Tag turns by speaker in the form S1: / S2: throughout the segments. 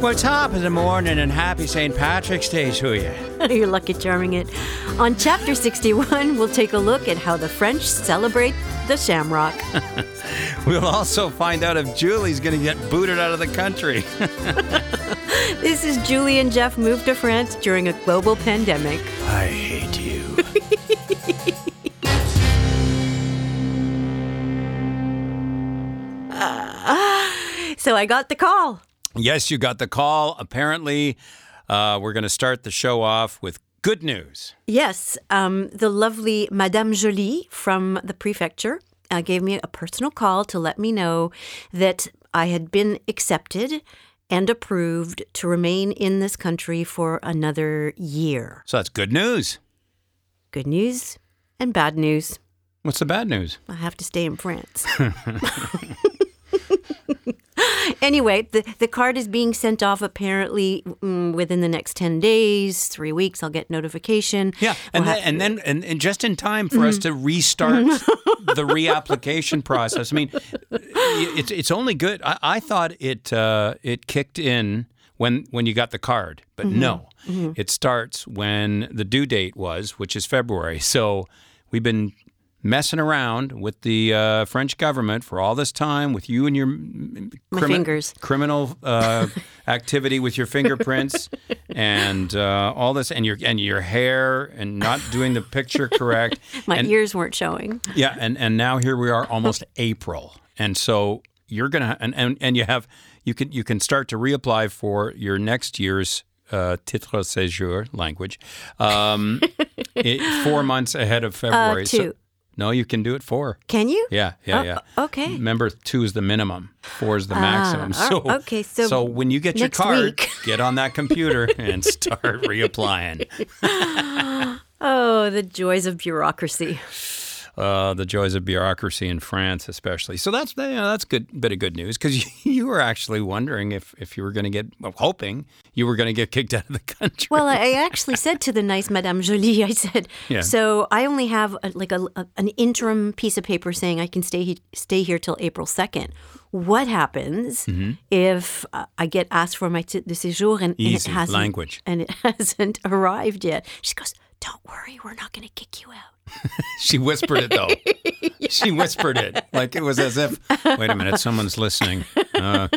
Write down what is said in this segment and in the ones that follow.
S1: What's up in the morning and happy St. Patrick's Day to you?
S2: You're lucky charming it. On chapter 61, we'll take a look at how the French celebrate the shamrock.
S1: We'll also find out if Julie's going to get booted out of the country.
S2: This is Julie and Jeff moved to France during a global pandemic.
S1: I hate you.
S2: Ah, so I got the call.
S1: Yes, you got the call. Apparently, uh, we're going to start the show off with good news.
S2: Yes, um, the lovely Madame Jolie from the prefecture uh, gave me a personal call to let me know that I had been accepted and approved to remain in this country for another year.
S1: So that's good news.
S2: Good news and bad news.
S1: What's the bad news?
S2: I have to stay in France. anyway, the, the card is being sent off apparently mm, within the next 10 days, three weeks. I'll get notification.
S1: Yeah, and
S2: We'll
S1: then, and then and, and just in time for us to restart the reapplication process. I mean, it's it's only good. I, I thought it uh, it kicked in when when you got the card, but no, it starts when the due date was, which is February. So we've been messing around with the uh, French government for all this time with you and your
S2: fingers.
S1: criminal uh, activity with your fingerprints and uh, all this and your and your hair and not doing the picture correct.
S2: My
S1: and,
S2: ears weren't showing.
S1: yeah, and and now here we are almost April, and so you're gonna and, and and you have you can you can start to reapply for your next year's. Uh, titre séjour language, um, it, four months ahead of February.
S2: Uh, two.
S1: No, you can do it four.
S2: Can you?
S1: Yeah, yeah,
S2: Oh,
S1: yeah.
S2: okay.
S1: Remember, two is the minimum, four is the maximum.
S2: Ah,
S1: So,
S2: okay, so
S1: when you get your card, get on that computer and start reapplying.
S2: Oh, the joys of bureaucracy.
S1: Uh, the joys of bureaucracy in France, especially. So that's you know, that's good bit of good news because you, you were actually wondering if if you were going to get, well, hoping you were going to get kicked out of the country.
S2: Well, I actually said to the nice Madame Jolie, I said,
S1: Yeah.
S2: so I only have a, like a, a- an interim piece of paper saying I can stay stay here till April second. What happens
S1: Mm-hmm.
S2: if uh, I get asked for my titre de séjour and, and it hasn't
S1: language.
S2: and it hasn't arrived yet? She goes, "Don't worry, we're not going to kick you out."
S1: She whispered it though. She whispered it like it was as if, wait a minute, someone's listening. Uh,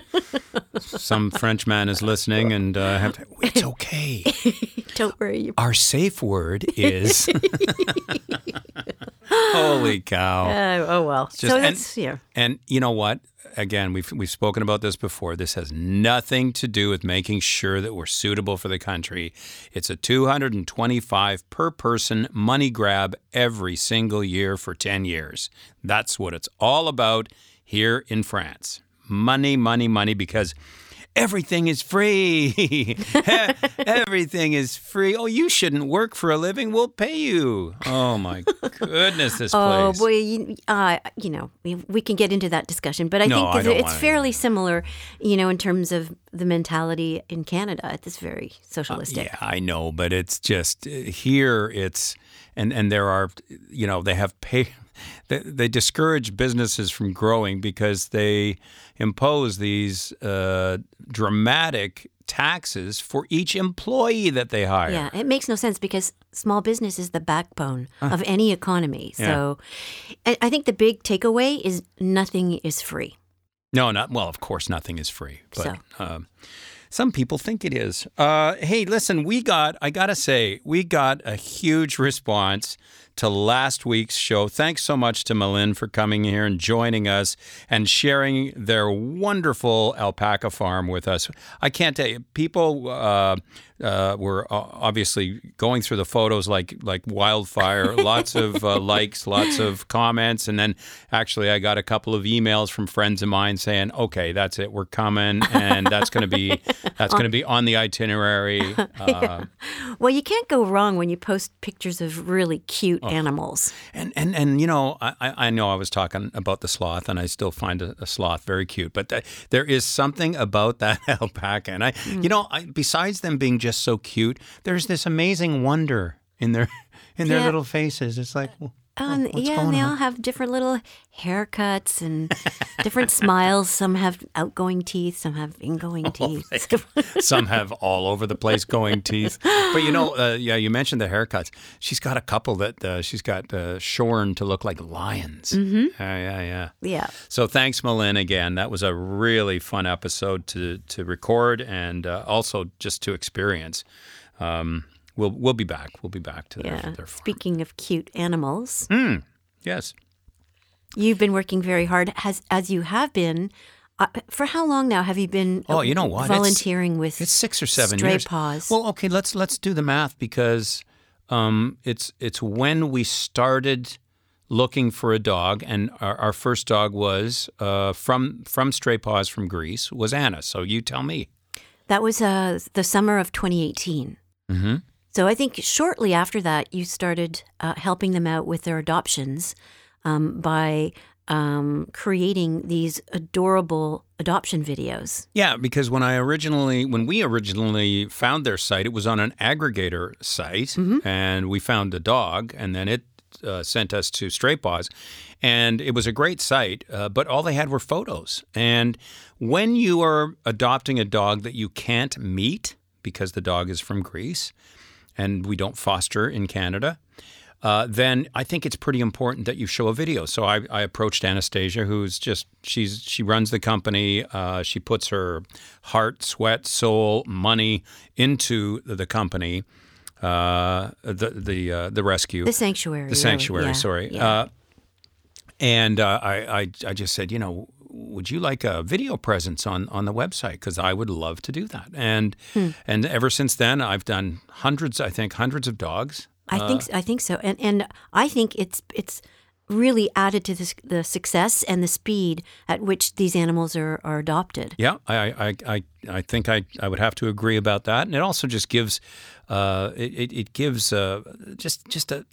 S1: some French man is listening, and uh, have to. It's okay.
S2: Don't worry.
S1: Our safe word is. Holy cow!
S2: Uh, oh well.
S1: Just-
S2: so
S1: and-
S2: that's yeah.
S1: And you know what? Again, we've we've spoken about this before. This has nothing to do with making sure that we're suitable for the country. It's a 225 per person money grab every single year for 10 years. That's what it's all about here in France. Money, money, money because everything is free. everything is free. Oh, you shouldn't work for a living. We'll pay you. Oh my goodness, this
S2: Oh
S1: place.
S2: boy, you, uh, you know, we, we can get into that discussion, but I
S1: No,
S2: think
S1: I
S2: it's, fairly similar, you know, in terms of the mentality in Canada. It's very socialistic.
S1: Yeah, I know, but it's just uh, here. It's and and there are, you know, they have pay. They, they discourage businesses from growing because they impose these uh, dramatic taxes for each employee that they hire.
S2: Yeah, it makes no sense because small business is the backbone of any economy. So I I think the big takeaway is nothing is free.
S1: No, not well. Of course, nothing is free, but
S2: So.
S1: um, some people think it is. Uh, hey, listen, we got. I gotta say, we got a huge response to last week's show. Thanks so much to Malin for coming here and joining us and sharing their wonderful alpaca farm with us. I can't tell you, people uh, uh, were obviously going through the photos like like wildfire. lots of uh, likes, lots of comments, and then actually I got a couple of emails from friends of mine saying, "Okay, that's it, we're coming, and that's going to be that's going to be on the itinerary." Uh,
S2: Well, you can't go wrong when you post pictures of really cute
S1: Oh.
S2: animals.
S1: And and and you know, I, I know I was talking about the sloth, and I still find a, a sloth very cute. But th- there is something about that alpaca, and I, you mm. know, I, besides them being just so cute, there's this amazing wonder in their in their
S2: Yeah.
S1: little faces. It's like, well,
S2: Oh, and,
S1: what's
S2: yeah, and they
S1: on?
S2: all have different little haircuts and different smiles. Some have outgoing teeth, some have ingoing
S1: Oh,
S2: teeth.
S1: Some have all over the place going teeth. But you know, uh, yeah, you mentioned the haircuts. She's got a couple that uh, she's got uh, shorn to look like lions. Mm-hmm. Yeah, yeah, yeah.
S2: yeah.
S1: So thanks, Malin, again. That was a really fun episode to to record and uh, also just to experience. Um, we'll we'll be back. We'll be back to their,
S2: Yeah.
S1: their farm.
S2: Speaking of cute animals,
S1: Yes.
S2: you've been working very hard, as as you have been. Uh, for how long now have you been?
S1: Oh, you know what? It's-
S2: Volunteering with
S1: It's six or seven
S2: Stray
S1: years.
S2: Paws.
S1: Well, okay, let's let's do the math because um, it's it's when we started looking for a dog, and our, our first dog was uh, from from Stray Paws from Greece was Anna. So you tell me.
S2: That was uh, the summer of 2018.
S1: Mm-hmm.
S2: So I think shortly after that, you started uh, helping them out with their adoptions um, by um, creating these adorable adoption videos.
S1: Yeah, because when I originally, when we originally found their site, it was on an aggregator site, and we found a dog, and then it uh, sent us to Stray Paws, and it was a great site, uh, but all they had were photos. And when you are adopting a dog that you can't meet because the dog is from Greece, and we don't foster in Canada, uh, then I think it's pretty important that you show a video. So I, I approached Anastasia, who's just she's she runs the company. Uh, she puts her heart, sweat, soul, money into the, company, uh, the the uh, the rescue,
S2: The sanctuary.
S1: the sanctuary.
S2: yeah,
S1: sorry.
S2: yeah.
S1: Uh, and uh, I, I I just said, you know, would you like a video presence on on the website? Because I would love to do that. And
S2: Hmm.
S1: and ever since then, I've done hundreds. I think hundreds of dogs.
S2: I think I think so, and and I think it's it's really added to the, the success and the speed at which these animals are, are adopted.
S1: Yeah, I, I, I, I think I, I would have to agree about that, and it also just gives, uh, it, it- gives uh, just just a,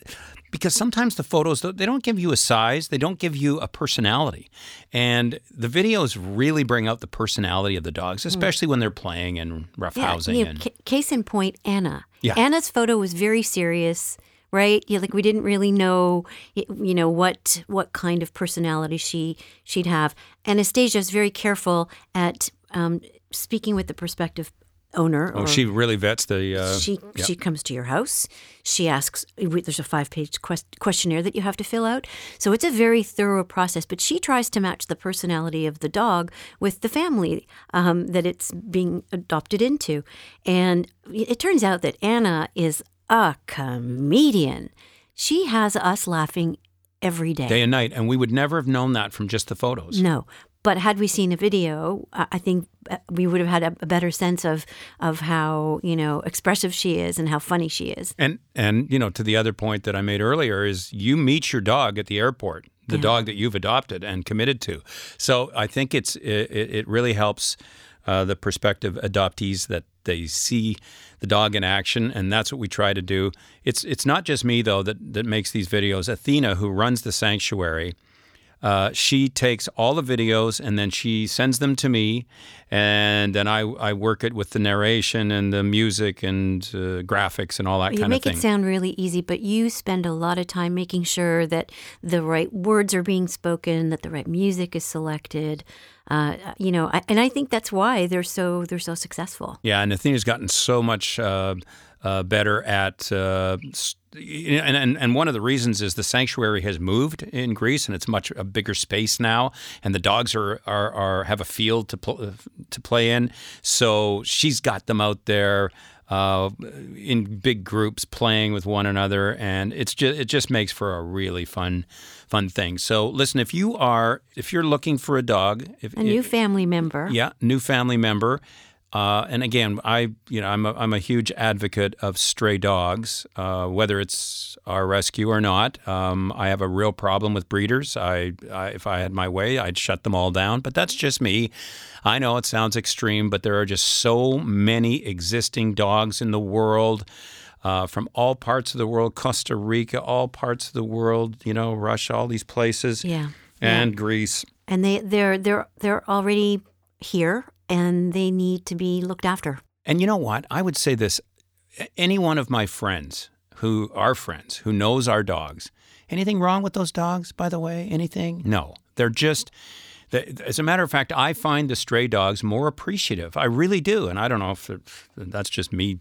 S1: because sometimes the photos they don't give you a size, they don't give you a personality, and the videos really bring out the personality of the dogs, especially when they're playing and roughhousing
S2: you know,
S1: and
S2: ca- case in point, Anna.
S1: Yeah.
S2: Anna's photo was very serious, right? Yeah, like we didn't really know, you know, what what kind of personality she she'd have. Anastasia is very careful at um, speaking with the prospective owner.
S1: oh,
S2: or
S1: she really vets the. Uh,
S2: she she comes to your house. She asks. There's a five page quest, questionnaire that you have to fill out. So it's a very thorough process. But she tries to match the personality of the dog with the family um, that it's being adopted into. And it turns out that Anna is a comedian. She has us laughing every day.
S1: Day and night, and we would never have known that from just the photos.
S2: No. But had we seen a video, I think uh, we would have had a, better sense of of how you know expressive she is and how funny she is.
S1: And and you know, to the other point that I made earlier is you meet your dog at the airport, the dog that you've adopted and committed to. So I think it's it, it it really helps uh, the prospective adoptees that they see the dog in action, and that's what we try to do. It's it's not just me though that that makes these videos. Athena, who runs the sanctuary. Uh, she takes all the videos and then she sends them to me, and then I, I work it with the narration and the music and uh, graphics and all that
S2: You
S1: kind
S2: make
S1: of thing.
S2: it sound really easy, but you spend a lot of time making sure that the right words are being spoken, that the right music is selected. Uh, you know, I, and I think that's why they're so they're so successful.
S1: Yeah, and Athena's gotten so much uh, uh, better at, uh, and, and and one of the reasons is the sanctuary has moved in Greece, and it's much a bigger space now, and the dogs are are, are have a field to pl- to play in. So she's got them out there. Uh, in big groups playing with one another and it's just it just makes for a really fun fun thing so listen if you are if you're looking for a dog if
S2: A new family member.
S1: yeah, new family member. Uh, and again, I you know I'm a, I'm a huge advocate of stray dogs, uh, whether it's our rescue or not. Um, I have a real problem with breeders. I, I if I had my way, I'd shut them all down. But that's just me. I know it sounds extreme, but there are just so many existing dogs in the world. Uh, from all parts of the world, Costa Rica, all parts of the world, you know, Russia, all these places,
S2: Yeah.
S1: and Greece.
S2: and they they're they're they're already here and they need to be looked after.
S1: And you know what? I would say this any one of my friends who are friends, who knows our dogs, Anything wrong with those dogs, by the way? Anything? No. They're just. As a matter of fact, I find the stray dogs more appreciative. I really do, and I don't know if that's just me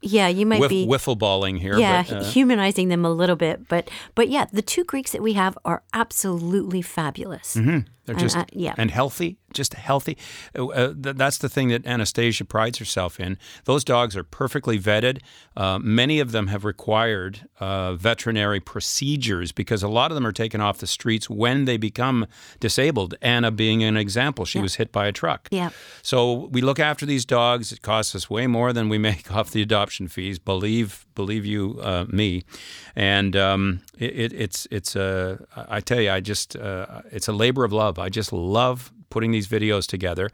S2: Yeah, you might
S1: whiff,
S2: be
S1: wiffle balling here.
S2: yeah,
S1: but, uh,
S2: humanizing them a little bit, but but yeah, the two Greeks that we have are absolutely fabulous.
S1: They're
S2: And,
S1: just
S2: uh, yeah.
S1: and healthy, just healthy. Uh, uh, th- that's the thing that Anastasia prides herself in. Those dogs are perfectly vetted. Uh, many of them have required uh, veterinary procedures because a lot of them are taken off the streets when they become disabled. Anna being an example, she was hit by a truck.
S2: Yeah.
S1: So we look after these dogs. It costs us way more than we make off the adoption fees. Believe, believe you uh, me. And um, it, it, it's it's a I tell you, I just uh, it's a labor of love. I just love putting these videos together.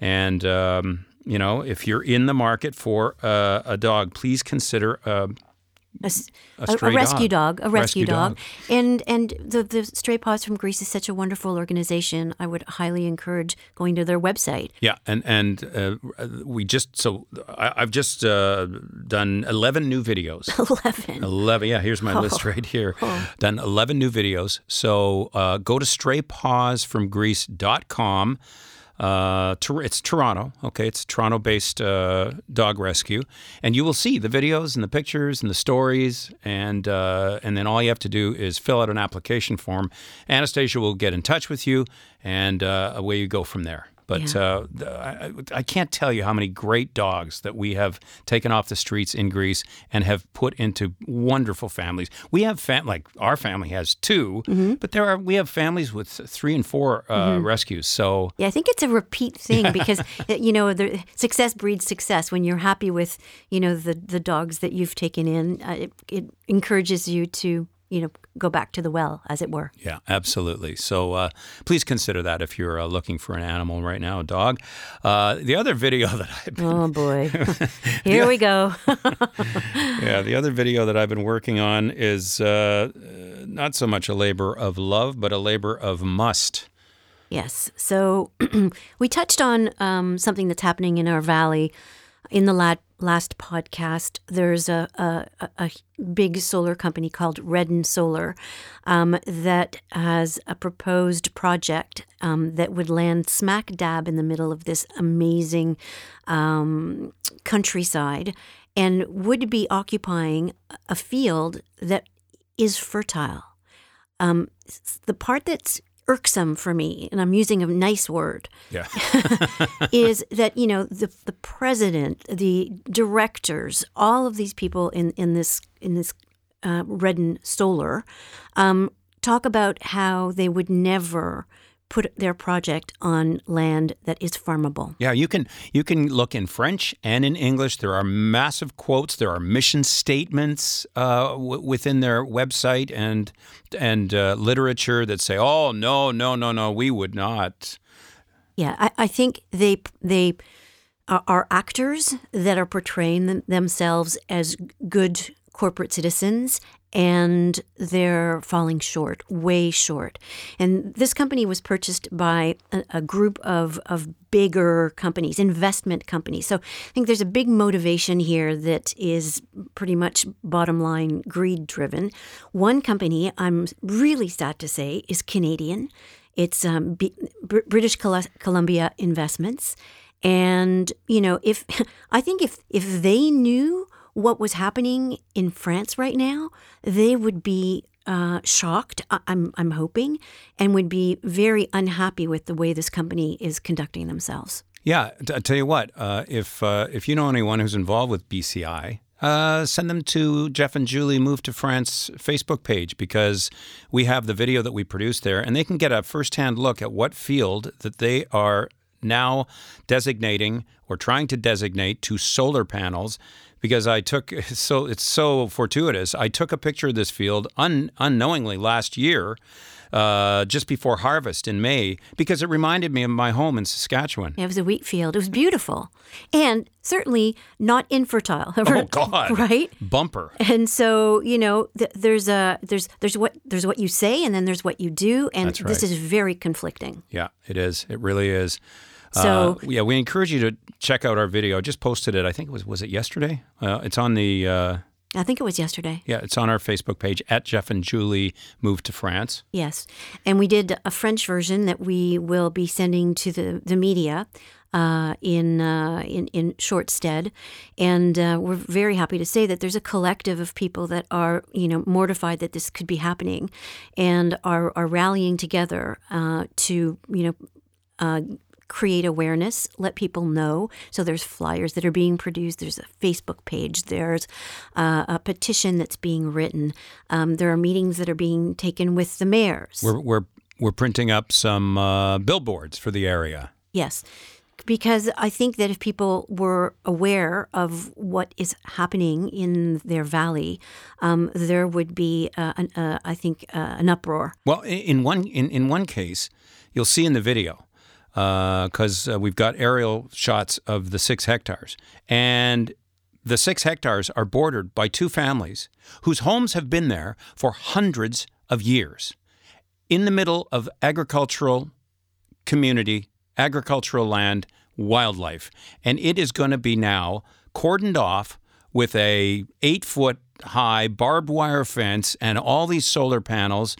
S1: And um, you know, if you're in the market for uh, a dog, please consider. Uh,
S2: A,
S1: A
S2: a- rescue
S1: dog.
S2: dog, a rescue,
S1: Rescue
S2: dog.
S1: dog.
S2: and and the the Stray Paws from Greece is such a wonderful organization. I would highly encourage going to their website.
S1: Yeah, and and uh, we just so I, I've just uh, done eleven new videos.
S2: Eleven.
S1: 11 yeah here's my list right here done 11 new videos so uh, go to straypawsfromgreece.com uh, it's Toronto, okay? It's Toronto based uh, dog rescue. And you will see the videos and the pictures and the stories. And, uh, and then all you have to do is fill out an application form. Anastasia will get in touch with you, and uh, away you go from there. But
S2: Yeah.
S1: uh, I, I- can't tell you how many great dogs that we have taken off the streets in Greece and have put into wonderful families. We have fam- like our family has 2 but there are we have families with three and four uh, rescues. So
S2: Yeah, I think it's a repeat thing because you know the success breeds success. When you're happy with you know the the dogs that you've taken in, uh, it, it encourages you to you know go back to the well, as it were.
S1: Yeah, absolutely. So uh, please consider that if you're uh, looking for an animal right now, a dog. Uh, the other video that I've been,
S2: Oh boy, here we go.
S1: yeah, the other video that I've been working on is uh, not so much a labor of love, but a labor of must.
S2: Yes. So we touched on um, something that's happening in our valley. In the la- last podcast, there's a, a, a- big solar company called Reden Solar um, that has a proposed project um, that would land smack dab in the middle of this amazing um, countryside and would be occupying a field that is fertile. Um, the part that's irksome for me, and I'm using a nice word,
S1: Yeah.
S2: is that you know the the president, the directors, all of these people in in this in this uh, Reden Solar um, talk about how they would never put their project on land that is farmable.
S1: Yeah, you can you can look in French and in English. There are massive quotes. There are mission statements uh, w- within their website and and uh, literature that say, "Oh no, no, no, no, we would not."
S2: Yeah, I, I think they they are, are actors that are portraying them, themselves as good corporate citizens, and they're falling short, way short. And this company was purchased by a, a group of of bigger companies, investment companies. So I think there's a big motivation here that is pretty much bottom line greed driven. One company, I'm really sad to say, is Canadian. It's um, B- British Columbia Investments, and you know, if I think if if they knew what was happening in France right now, they would be uh, shocked. I- I'm I'm hoping, and would be very unhappy with the way this company is conducting themselves.
S1: Yeah, I tell you what. Uh, if uh, if you know anyone who's involved with BCI, uh, send them to Jeff and Julie Move to France Facebook page because we have the video that we produced there, and they can get a firsthand look at what field that they are now designating or trying to designate to solar panels. Because I took so it's so fortuitous. I took a picture of this field un, unknowingly last year, uh, just before harvest in May, because it reminded me of my home in Saskatchewan.
S2: It was a wheat field. It was beautiful, and certainly not infertile.
S1: Oh God!
S2: right?
S1: Bumper.
S2: And so, you know, th- there's a there's there's what there's what you say, and then there's what you do, and
S1: That's
S2: this is very conflicting.
S1: Yeah, it is. It really is.
S2: So-
S1: uh, yeah, we encourage you to check out our video. I just posted it. I think it was was it yesterday. Uh, it's on the uh,
S2: I think it was yesterday.
S1: Yeah, it's on our Facebook page at Jeff and Julie moved to France.
S2: Yes. And we did a French version that we will be sending to the, the media uh, in, uh, in in short stead, and uh, we're very happy to say that there's a collective of people that are you know mortified that this could be happening, and are are rallying together uh, to you know. Create awareness, let people know. So there's flyers that are being produced. There's a Facebook page. There's uh, a petition that's being written. Um, there are meetings that are being taken with the mayors.
S1: We're we're we're printing up some uh, billboards for the area.
S2: Yes because I think that if people were aware of what is happening in their valley, um, there would be, uh, an, uh, I think, uh, an uproar.
S1: Well, in one in, in one case, you'll see in the video because uh, we've got aerial shots of the six hectares, and the six hectares are bordered by two families whose homes have been there for hundreds of years, in the middle of agricultural community agricultural land, wildlife. And it is going to be now cordoned off with a eight foot high barbed wire fence and all these solar panels.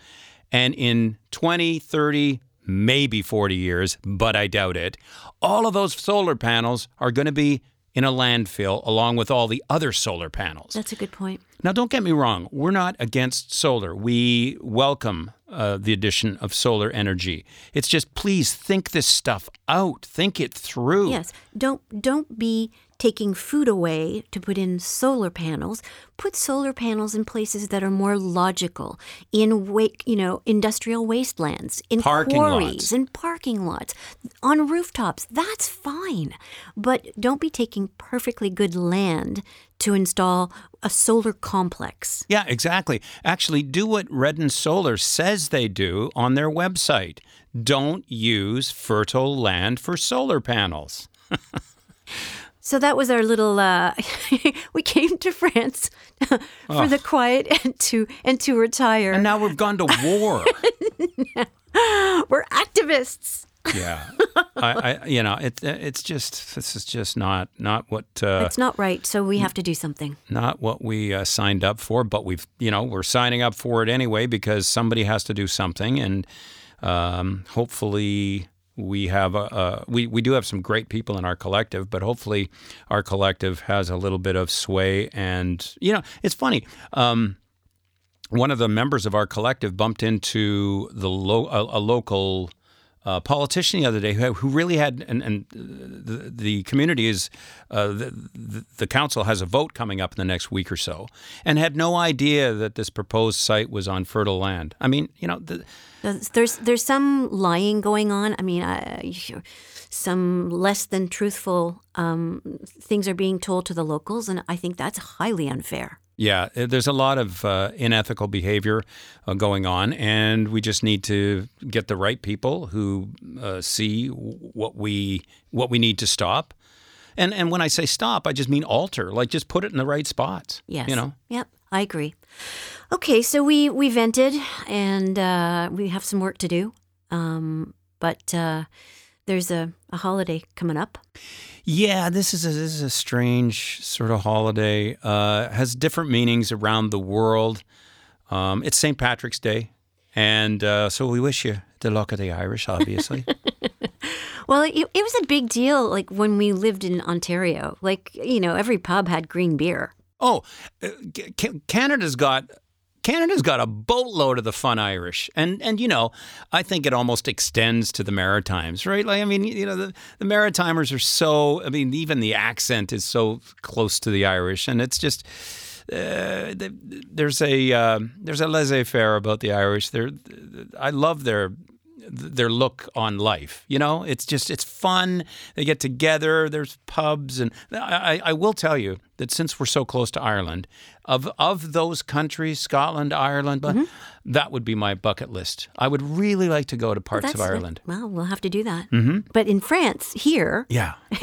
S1: And in 20, 30, maybe 40 years, but I doubt it, all of those solar panels are going to be in a landfill along with all the other solar panels.
S2: That's a good point.
S1: Now, don't get me wrong, we're not against solar. We welcome uh, the addition of solar energy. It's just please think this stuff out, think it through.
S2: Yes, don't don't be taking food away to put in solar panels. Put solar panels in places that are more logical, in wake, you know, industrial wastelands, in
S1: Parking
S2: quarries,
S1: lots.
S2: in parking lots, on rooftops. That's fine, but don't be taking perfectly good land to install a solar complex.
S1: Yeah, exactly. Actually, do what Reden Solar says they do on their website. Don't use fertile land for solar panels.
S2: So that was our little. Uh, we came to France for the quiet and to and to retire.
S1: And now we've gone to war.
S2: We're activists.
S1: yeah, I, I, you know, it, it's just this is just not not what uh,
S2: It's not right, so we have to do something.
S1: not what we uh, signed up for. But we've, you know, we're signing up for it anyway because somebody has to do something, and um, hopefully we have a, a we we do have some great people in our collective, but hopefully our collective has a little bit of sway. And you know, it's funny. Um, one of the members of our collective bumped into the lo- a, a local uh, politician the other day who, who really had and, and the, the community is uh, the, the, council has a vote coming up in the next week or so and had no idea that this proposed site was on fertile land. I mean, you know, the,
S2: There's there's, some lying going on. I mean, some less than truthful um, things are being told to the locals, and I think that's highly unfair.
S1: Yeah, uh, there's a lot of uh, unethical behavior uh, going on, and we just need to get the right people who uh, see what we what we need to stop. And and when I say stop, I just mean alter, like just put it in the right spots.
S2: Yes.
S1: you know.
S2: Yep, I agree. Okay, so we we vented, and uh, we have some work to do. Um, but uh, there's a, a holiday coming up.
S1: Yeah, this is a, this is a strange sort of holiday. Uh, has different meanings around the world. Um, it's St. Patrick's Day, and uh, so we wish you the luck of the Irish, obviously.
S2: Well, it, it was a big deal, like when we lived in Ontario. Like you know, every pub had green beer.
S1: oh, uh, Canada's got. Canada's got a boatload of the fun Irish, and and you know, I think it almost extends to the Maritimes, right? Like, I mean, you know, the, the Maritimers are so. I mean, even the accent is so close to the Irish, and it's just uh, there's a uh, there's a laissez faire about the Irish. They're, I love their their look on life. You know, it's just it's fun. They get together. There's pubs, and I, I will tell you that since we're so close to Ireland, of of those countries, Scotland, Ireland, but that would be my bucket list. I would really like to go to parts of
S2: That's-
S1: Ireland.
S2: Well, we'll have to do that. Mm-hmm. But in France, here,
S1: Yeah,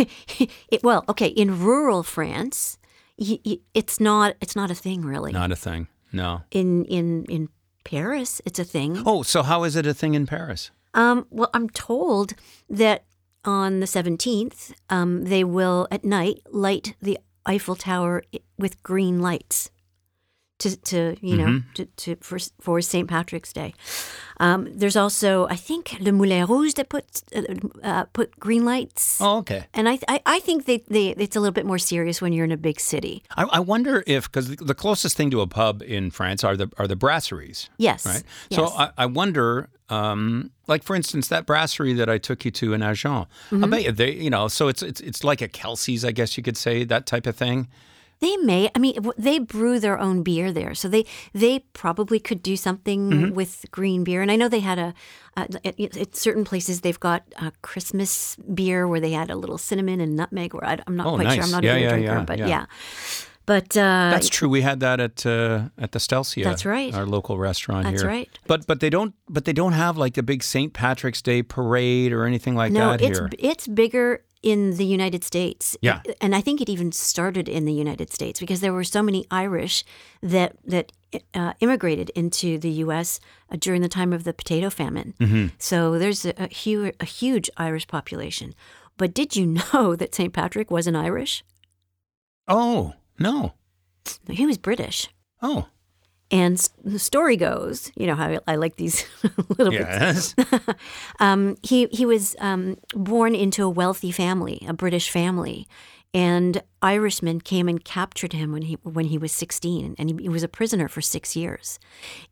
S2: it, well, okay, in rural France, y- y- it's not it's not a thing really.
S1: not a thing. No.
S2: In in in Paris, it's a thing.
S1: Oh, so how is it a thing in Paris?
S2: Um, well, I'm told that on the 17th, um, they will at night light the Eiffel Tower with green lights. To, to you know
S1: Mm-hmm.
S2: to, to for for St. Patrick's Day. Um, there's also I think Le Moulin Rouge that put uh, uh, put green lights.
S1: Oh, okay.
S2: And I, I, I think they, they, it's a little bit more serious when you're in a big city.
S1: I, I wonder if because the closest thing to a pub in France are the are the brasseries.
S2: Yes.
S1: Right.
S2: Yes.
S1: So I, I wonder, um, like for instance, that brasserie that I took you to in Agen.
S2: Mm-hmm.
S1: I bet you they, you know, so it's it's it's like a Kelsey's, I guess you could say, that type of thing.
S2: They may. I mean, they brew their own beer there, so they they probably could do something
S1: Mm-hmm.
S2: with green beer. And I know they had a, at, at certain places they've got a Christmas beer where they had a little cinnamon and nutmeg. Where I, am not
S1: Oh,
S2: quite sure.
S1: nice.
S2: I'm not
S1: Yeah,
S2: a
S1: yeah,
S2: drinker,
S1: yeah,
S2: but
S1: yeah.
S2: yeah. But uh,
S1: That's true. We had that at uh, at the Stelcia.
S2: That's right.
S1: Our local restaurant
S2: That's
S1: here.
S2: right.
S1: But but they don't but they don't have like a big St. Patrick's Day parade or anything like
S2: no,
S1: that
S2: it's
S1: here.
S2: it's bigger in the United States.
S1: Yeah.
S2: and I think it even started in the United States because there were so many Irish that that uh, immigrated into the U.S. Uh, during the time of the potato famine.
S1: Mm-hmm.
S2: So there's a, a huge a huge Irish population. But did you know that St. Patrick wasn't Irish?
S1: Oh no.
S2: He was British.
S1: Oh
S2: And the story goes, you know how I, I like these little bits.
S1: yes.
S2: Um, he he was um, born into a wealthy family, a British family, and Irishmen came and captured him when he when he was sixteen, and he, he was a prisoner for six years.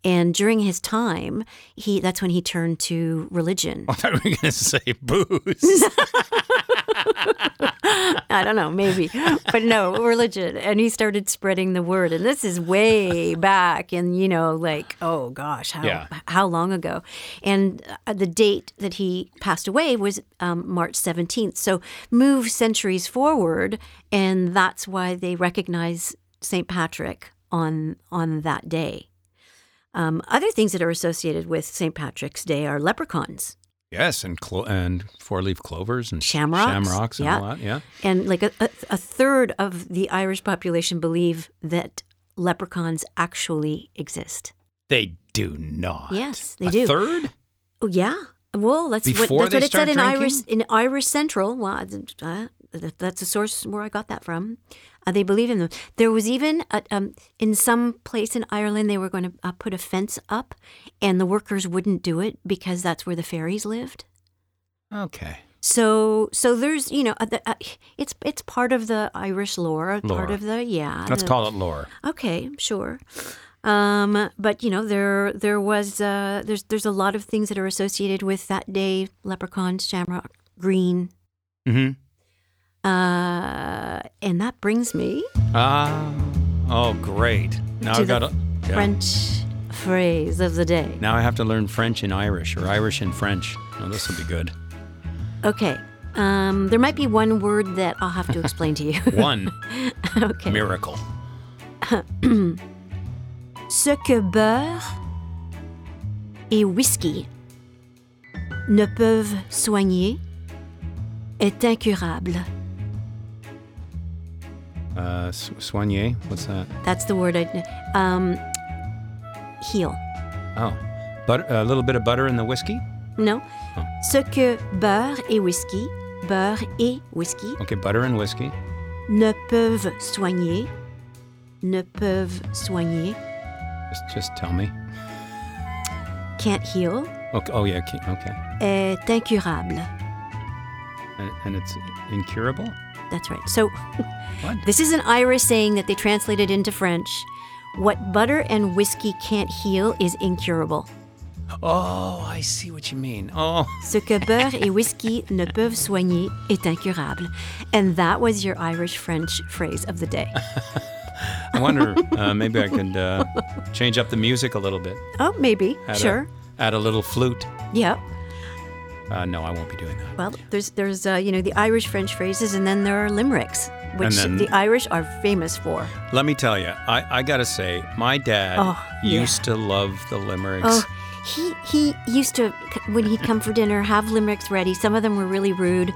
S2: And during his time, he that's when he turned to religion.
S1: I thought we were going to say booze.
S2: I don't know, maybe, but no, religion. And he started spreading the word. And this is way back in, you know, like, oh gosh, how,
S1: Yeah.
S2: how long ago? And uh, the date that he passed away was um, March 17th. So move centuries forward, and that's why they recognize St. Patrick on, on that day. Um, other things that are associated with St. Patrick's Day are leprechauns.
S1: Yes, and clo- and four leaf clovers and
S2: Shamrocks,
S1: shamrocks and
S2: yeah.
S1: all that. Yeah.
S2: And like a, a, a third of the Irish population believe that leprechauns actually exist.
S1: They do not.
S2: Yes, they
S1: a
S2: do.
S1: Third?
S2: Oh, yeah. Well, that's
S1: Before
S2: what, that's what it said
S1: start
S2: in Irish
S1: drinking?
S2: in Irish Central. Well, uh, that's the source where I got that from. Uh, they believe in them. There was even a, um, in some place in Ireland they were going to uh, put a fence up, and the workers wouldn't do it because that's where the fairies lived.
S1: Okay.
S2: So, so there's you know, uh, the- uh, it's it's part of the Irish lore,
S1: Lore.
S2: part of the yeah.
S1: Let's
S2: the-
S1: call it lore.
S2: Okay, sure. Um, but you know, there there was uh, there's there's a lot of things that are associated with that day: leprechauns, shamrock, green,
S1: Mm-hmm.
S2: Uh, and that brings me
S1: Ah. oh, great. Now I've got to. yeah.
S2: French phrase of the day.
S1: Now I have to learn French and Irish, or Irish and French. This will be good.
S2: Okay. Um, there might be one word that I'll have to explain to you.
S1: One
S2: okay.
S1: miracle.
S2: Ce que beurre et whisky ne peuvent soigner est incurable.
S1: Uh, soigner. What's that?
S2: That's the word I um heal.
S1: Oh, but a little bit of butter in the whiskey.
S2: No.
S1: Oh.
S2: Ce que beurre et whisky, beurre et whisky
S1: Okay, butter and whiskey.
S2: ne peuvent soigner, ne peuvent soigner,
S1: Just, just tell me.
S2: can't heal,
S1: Okay. Oh yeah. Okay. okay.
S2: est incurable.
S1: And, and it's incurable.
S2: That's right. So this is an Irish saying that they translated into French. What butter and whiskey can't heal is incurable.
S1: Oh, I see what you mean. Oh,
S2: Ce que beurre et whisky ne peuvent soigner est incurable. And that was your Irish French phrase of the day.
S1: I wonder. uh, maybe I could uh, change up the music a little bit.
S2: Oh, maybe.
S1: Add
S2: sure.
S1: A, add a little flute.
S2: Yep.
S1: Uh, no, I won't be doing that.
S2: Well, there's there's uh, you know the Irish French phrases, and then there are limericks, which
S1: then-
S2: the Irish are famous for.
S1: Let me tell you, I, I gotta say, my dad
S2: Oh, yeah.
S1: used to love the limericks.
S2: Oh, he he used to when he'd come for dinner have limericks ready. Some of them were really rude,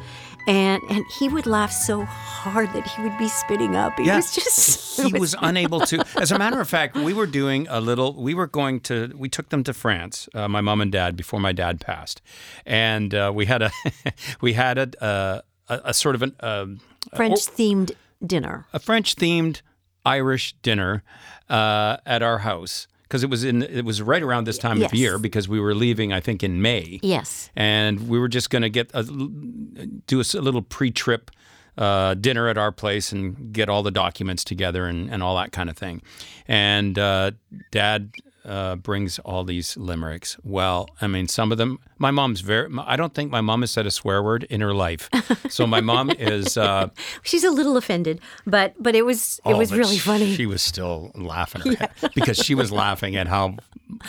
S2: and and he would laugh so hard that he would be spitting up. He
S1: Yeah.
S2: was just
S1: he was unable to. As a matter of fact, we were doing a little. We were going to. We took them to France. Uh, my mom and dad before my dad passed, and uh, we had a we had a a, a, a sort of an um,
S2: French themed dinner.
S1: a French themed Irish dinner uh, at our house because it was in it was right around this time
S2: Yes.
S1: of year because we were leaving I think in May
S2: Yes.
S1: and we were just going to get a, do a, a little pre-trip uh, dinner at our place and get all the documents together and, and all that kind of thing. And uh, Dad uh, brings all these limericks. Well, I mean, some of them. My mom's very. I don't think my mom has said a swear word in her life. So my mom is. Uh,
S2: She's a little offended, but but it was it
S1: oh,
S2: was really funny.
S1: She was still laughing her head because she was laughing at how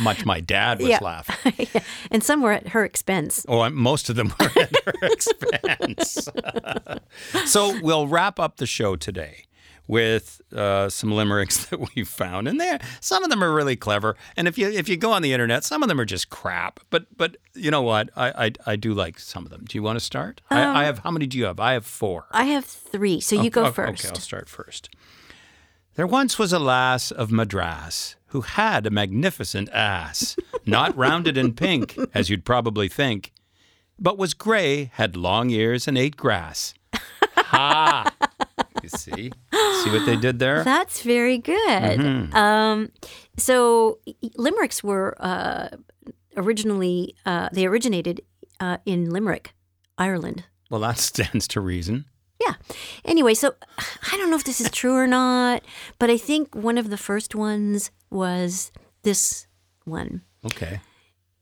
S1: much my dad was
S2: Yeah.
S1: laughing.
S2: Yeah. And some were at her expense.
S1: Oh, most of them were at her expense. so we'll wrap up the show today with uh, some limericks that we found, and there some of them are really clever. And if you if you go on the internet, some of them are just crap. But but you know what? I I, I do like some of them. Do you want to start? I, I have how many do you have? I have four.
S2: I have three, so you go
S1: Oh,
S2: first.
S1: Okay, I'll start first. There once was a lass of Madras who had a magnificent ass, not rounded and pink, as you'd probably think, but was gray, had long ears, and ate grass. Ha! You see? See what they did there?
S2: That's very good.
S1: Mm-hmm.
S2: Um, so limericks were uh, originally uh, they originated uh, in Limerick, Ireland.
S1: Well, that stands to reason.
S2: Yeah. Anyway, so I don't know if this is true or not, but I think one of the first ones was this one.
S1: Okay.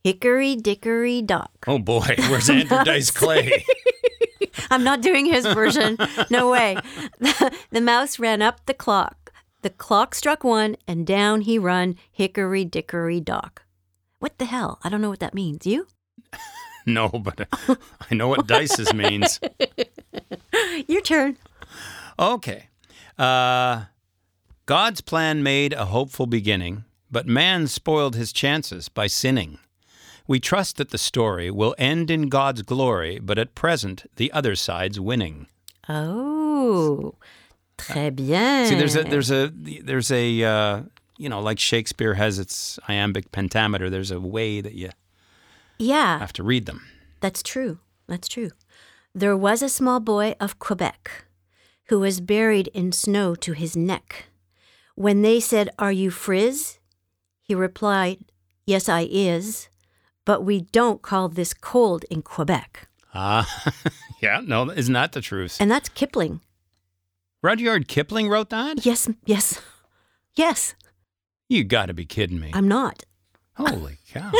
S2: Hickory dickory dock.
S1: Oh boy, where's Andrew Dice Clay?
S2: I'm not doing his version. No way. The, mouse ran up the clock. The clock struck one, and down he run, hickory dickory dock. What the hell? I don't know what that means. You?
S1: No, but uh, I know what dices means.
S2: Your turn.
S1: Okay. Uh, God's plan made a hopeful beginning, but man spoiled his chances by sinning. We trust that the story will end in God's glory, but at present the other side's winning.
S2: Oh, très bien.
S1: See, there's a there's a there's a uh, you know like Shakespeare has its iambic pentameter. There's a way that you
S2: yeah,
S1: have to read them.
S2: that's true. That's true. There was a small boy of Quebec who was buried in snow to his neck. When they said, Are you Frizz? He replied, Yes, I is, but we don't call this cold in Quebec.
S1: Ah, yeah, no, isn't that the truth?
S2: And that's Kipling.
S1: Rudyard Kipling wrote that.
S2: Yes, yes, yes,
S1: You got to be kidding me!
S2: I'm not.
S1: Holy cow!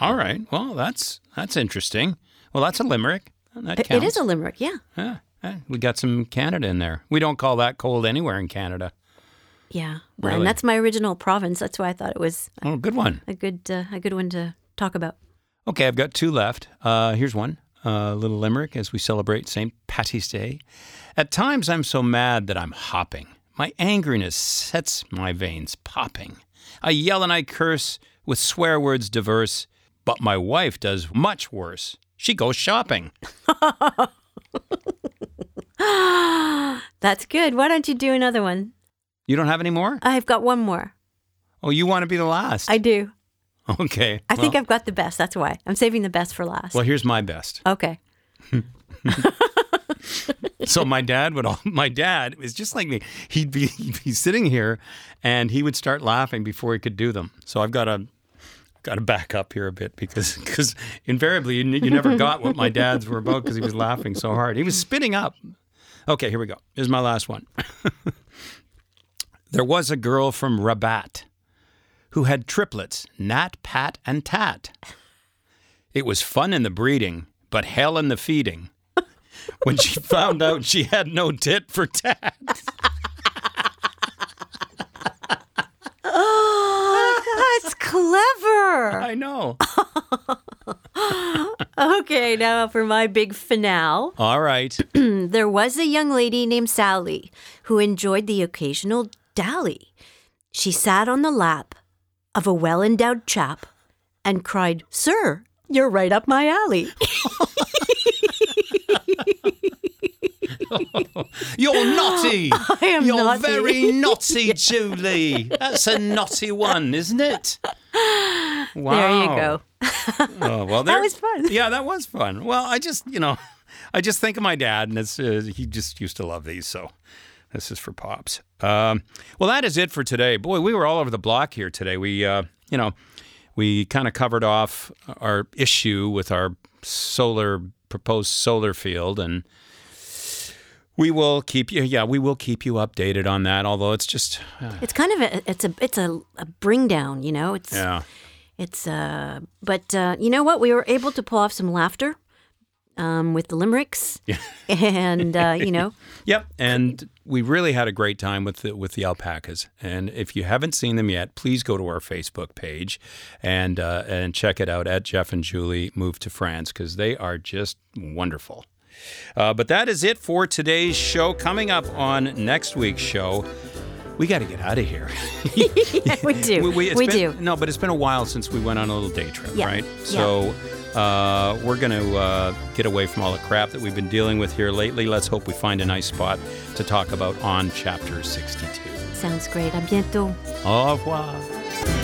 S1: All right, well that's that's interesting. Well, that's a limerick. That counts.
S2: It is a limerick, yeah.
S1: Yeah, we got some Canada in there. We don't call that cold anywhere in Canada.
S2: Yeah. Well,
S1: Really?
S2: And that's my original province. That's why I thought it was
S1: Oh, good one.
S2: a good uh, a good one to talk about.
S1: Okay, I've got two left. Uh, here's one. A little limerick as we celebrate St. Patty's Day. At times I'm so mad that I'm hopping. My angriness sets my veins popping. I yell and I curse with swear words diverse, but my wife does much worse. She goes shopping.
S2: That's good. Why don't you do another one?
S1: You don't have any more?
S2: I've got one more.
S1: Oh, you want to be the last?
S2: I do.
S1: okay.
S2: I think I've got the best. That's why. I'm saving the best for last.
S1: Well, here's my best.
S2: okay.
S1: So my dad would all, my dad is just like me. He'd be he'd be sitting here and he would start laughing before he could do them. So I've got to got to back up here a bit because because invariably you, you never got what my dad's were about because he was laughing so hard. He was spitting up. Okay, here we go. Here's my last one. there was a girl from Rabat who had triplets, Nat, Pat, and Tat. It was fun in the breeding, but hell in the feeding when she found out she had no tit for tat.
S2: Oh, that's clever.
S1: I know.
S2: Okay, now for my big finale.
S1: All right.
S2: There was a young lady named Sally who enjoyed the occasional dally. She sat on the lap of a well endowed chap and cried, Sir, you're right up my alley.
S1: You're naughty.
S2: I am
S1: You're
S2: naughty.
S1: very naughty, Julie. That's a naughty one, isn't it? Wow.
S2: There you go.
S1: Oh, well, there,
S2: was fun.
S1: Yeah, that was fun. Well, I just, you know, I just think of my dad, and it's uh, he just used to love these, so This is for pops. Um, well, that is it for today. Boy, we were all over the block here today. We, uh, you know, we kind of covered off our issue with our solar proposed solar field, and we will keep you. Yeah, we will keep you updated on that. Although it's just, uh,
S2: It's kind of a it's a it's a, a bring down, you know. It's
S1: yeah,
S2: it's uh but uh you know what? We were able to pull off some laughter um with the limericks.
S1: Yeah.
S2: and uh, you know,
S1: yep. And we really had a great time with the, with the alpacas. And if you haven't seen them yet, please go to our Facebook page and uh, and check it out at Jeff and Julie Move to France because they are just wonderful. Uh, but that is it for today's show. Coming up on next week's show, we got to get out of here.
S2: yeah, we do. We,
S1: it's
S2: we
S1: been-
S2: do.
S1: No, but it's been a while since we went on a little day trip,
S2: Yeah.
S1: right?
S2: Yeah.
S1: Uh, we're going to uh, get away from all the crap that we've been dealing with here lately. Let's hope we find a nice spot to talk about on chapter 62.
S2: Sounds great. À bientôt.
S1: Au revoir.